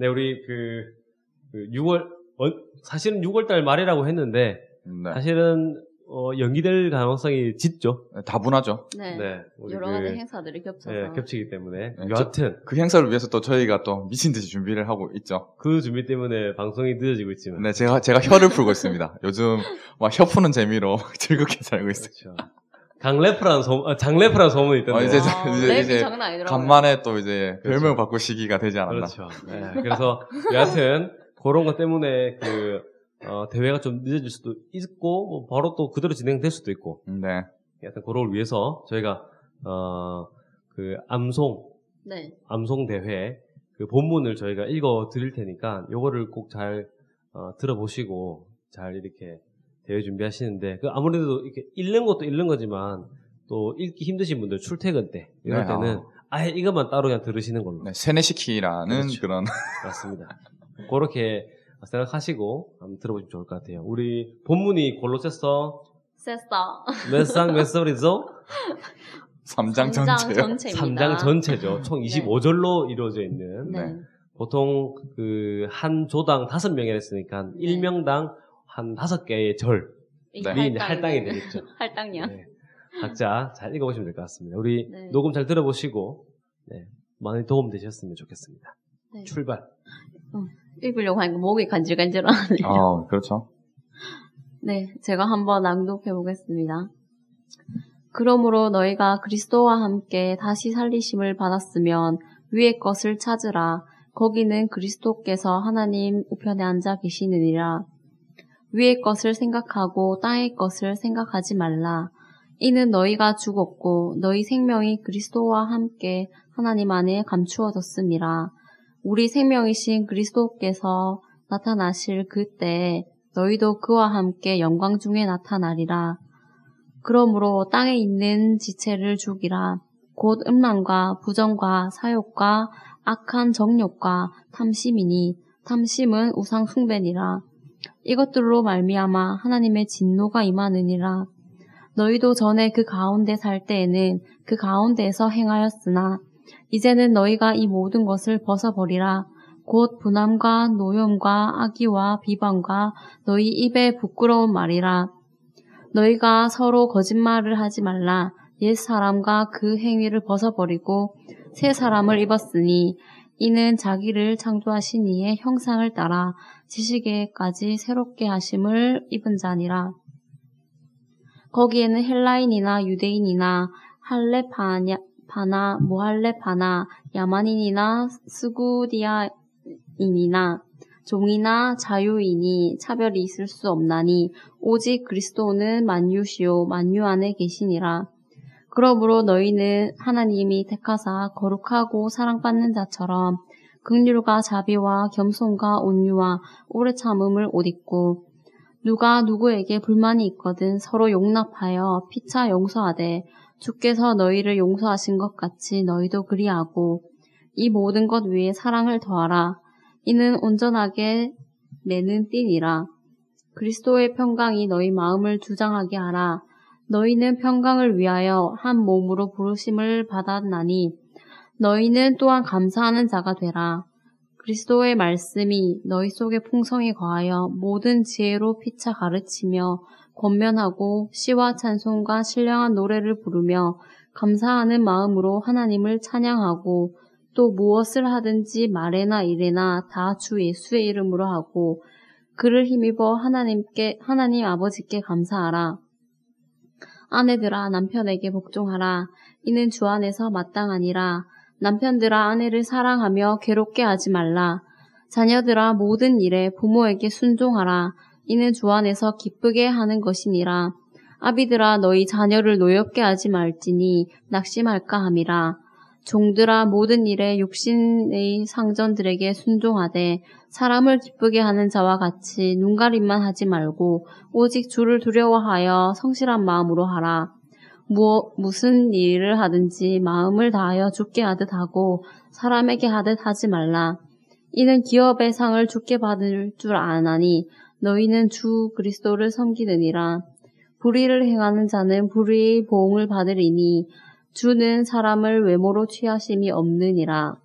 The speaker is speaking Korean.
네, 우리 그, 그 6월 어, 사실은 6월달 말이라고 했는데 네. 사실은 어, 연기될 가능성이 짙죠. 다분하죠. 네. 네, 여러 그, 가지 행사들이 겹쳐서. 네, 겹치기 때문에 네, 여하튼 그 행사를 위해서 또 저희가 또 미친 듯이 준비를 하고 있죠. 그 준비 때문에 방송이 늦어지고 있지만 네, 제가 제가 혀를 풀고 있습니다. 요즘 막 혀 푸는 재미로 즐겁게 살고 있어요. 그렇죠. 강래프라는 소문, 아, 장래프라는 소문이 있던데. 어, 이제 아, 이제- 랩이 이제 장난 아니더라고요. 간만에 또 이제 그렇죠. 별명 바꿀 시기가 되지 않았나. 그렇죠. 네, 그래서 여하튼 그런 것 때문에 그 어, 대회가 좀 늦어질 수도 있고 뭐 바로 또 그대로 진행될 수도 있고 네. 여하튼 그걸 위해서 저희가 어, 그 암송 네. 암송 대회 그 본문을 저희가 읽어 드릴 테니까 요거를 꼭 잘 어, 들어보시고 잘 이렇게 대회 준비하시는데 그 아무래도 이렇게 읽는 것도 읽는 거지만 또 읽기 힘드신 분들 출퇴근 때 이럴 네, 때는 아. 아예 이것만 따로 그냥 들으시는 걸로 네, 세뇌시키라는 그렇죠. 그런 맞습니다. 그렇게 생각하시고 한번 들어보시면 좋을 것 같아요. 우리 본문이 골로새서 세싸. 몇상 몇 설이죠? 3장 삼장 전체요. 전체입니다. 3장 전체죠. 총 25절로 이루어져 있는 네. 네. 보통 그 한 조당 다섯 명이라 했으니까 네. 1명당 한 다섯 개의 절이 네. 할당이 되겠죠. 할당량. 네. 각자 잘 읽어보시면 될 것 같습니다. 우리 네. 녹음 잘 들어보시고 네. 많이 도움 되셨으면 좋겠습니다. 네. 출발. 읽으려고 하니까 목이 간질간질하네요. 아, 그렇죠. 네, 제가 한번 낭독해 보겠습니다. 그러므로 너희가 그리스도와 함께 다시 살리심을 받았으면 위의 것을 찾으라. 거기는 그리스도께서 하나님 우편에 앉아 계시느니라. 위의 것을 생각하고 땅의 것을 생각하지 말라. 이는 너희가 죽었고 너희 생명이 그리스도와 함께 하나님 안에 감추어졌음이라. 우리 생명이신 그리스도께서 나타나실 그때 너희도 그와 함께 영광 중에 나타나리라. 그러므로 땅에 있는 지체를 죽이라. 곧 음란과 부정과 사욕과 악한 정욕과 탐심이니 탐심은 우상 숭배니라. 이것들로 말미암아 하나님의 진노가 임하느니라. 너희도 전에 그 가운데 살 때에는 그 가운데에서 행하였으나 이제는 너희가 이 모든 것을 벗어버리라. 곧 분함과 노염과 악의와 비방과 너희 입에 부끄러운 말이라. 너희가 서로 거짓말을 하지 말라. 옛 사람과 그 행위를 벗어버리고 새 사람을 입었으니 이는 자기를 창조하신 이의 형상을 따라 지식에까지 새롭게 하심을 입은 자니라. 거기에는 헬라인이나 유대인이나 할레파냐 파나 모할레파나 야만인이나 스구디아인이나 종이나 자유인이 차별이 있을 수 없나니 오직 그리스도는 만유시요 만유 안에 계시니라. 그러므로 너희는 하나님이 택하사 거룩하고 사랑받는 자처럼 극률과 자비와 겸손과 온유와 오래 참음을 옷 입고 누가 누구에게 불만이 있거든 서로 용납하여 피차 용서하되 주께서 너희를 용서하신 것 같이 너희도 그리하고 이 모든 것 위에 사랑을 더하라. 이는 온전하게 매는 띠니라. 그리스도의 평강이 너희 마음을 주장하게 하라. 너희는 평강을 위하여 한 몸으로 부르심을 받았나니 너희는 또한 감사하는 자가 되라. 그리스도의 말씀이 너희 속에 풍성히 거하여 모든 지혜로 피차 가르치며 권면하고 시와 찬송과 신령한 노래를 부르며 감사하는 마음으로 하나님을 찬양하고 또 무엇을 하든지 말에나 일에나 다 주 예수의 이름으로 하고 그를 힘입어 하나님께 하나님 아버지께 감사하라. 아내들아 남편에게 복종하라. 이는 주 안에서 마땅하니라. 남편들아 아내를 사랑하며 괴롭게 하지 말라. 자녀들아 모든 일에 부모에게 순종하라. 이는 주 안에서 기쁘게 하는 것이니라. 아비들아 너희 자녀를 노엽게 하지 말지니 낙심할까 함이라. 종들아 모든 일에 육신의 상전들에게 순종하되 사람을 기쁘게 하는 자와 같이 눈가림만 하지 말고 오직 주를 두려워하여 성실한 마음으로 하라. 무엇, 무슨 일을 하든지 마음을 다하여 죽게 하듯 하고 사람에게 하듯 하지 말라. 이는 기업의 상을 죽게 받을 줄 아나니 너희는 주 그리스도를 섬기느니라. 불의를 행하는 자는 불의의 보응을 받으리니 주는 사람을 외모로 취하심이 없느니라.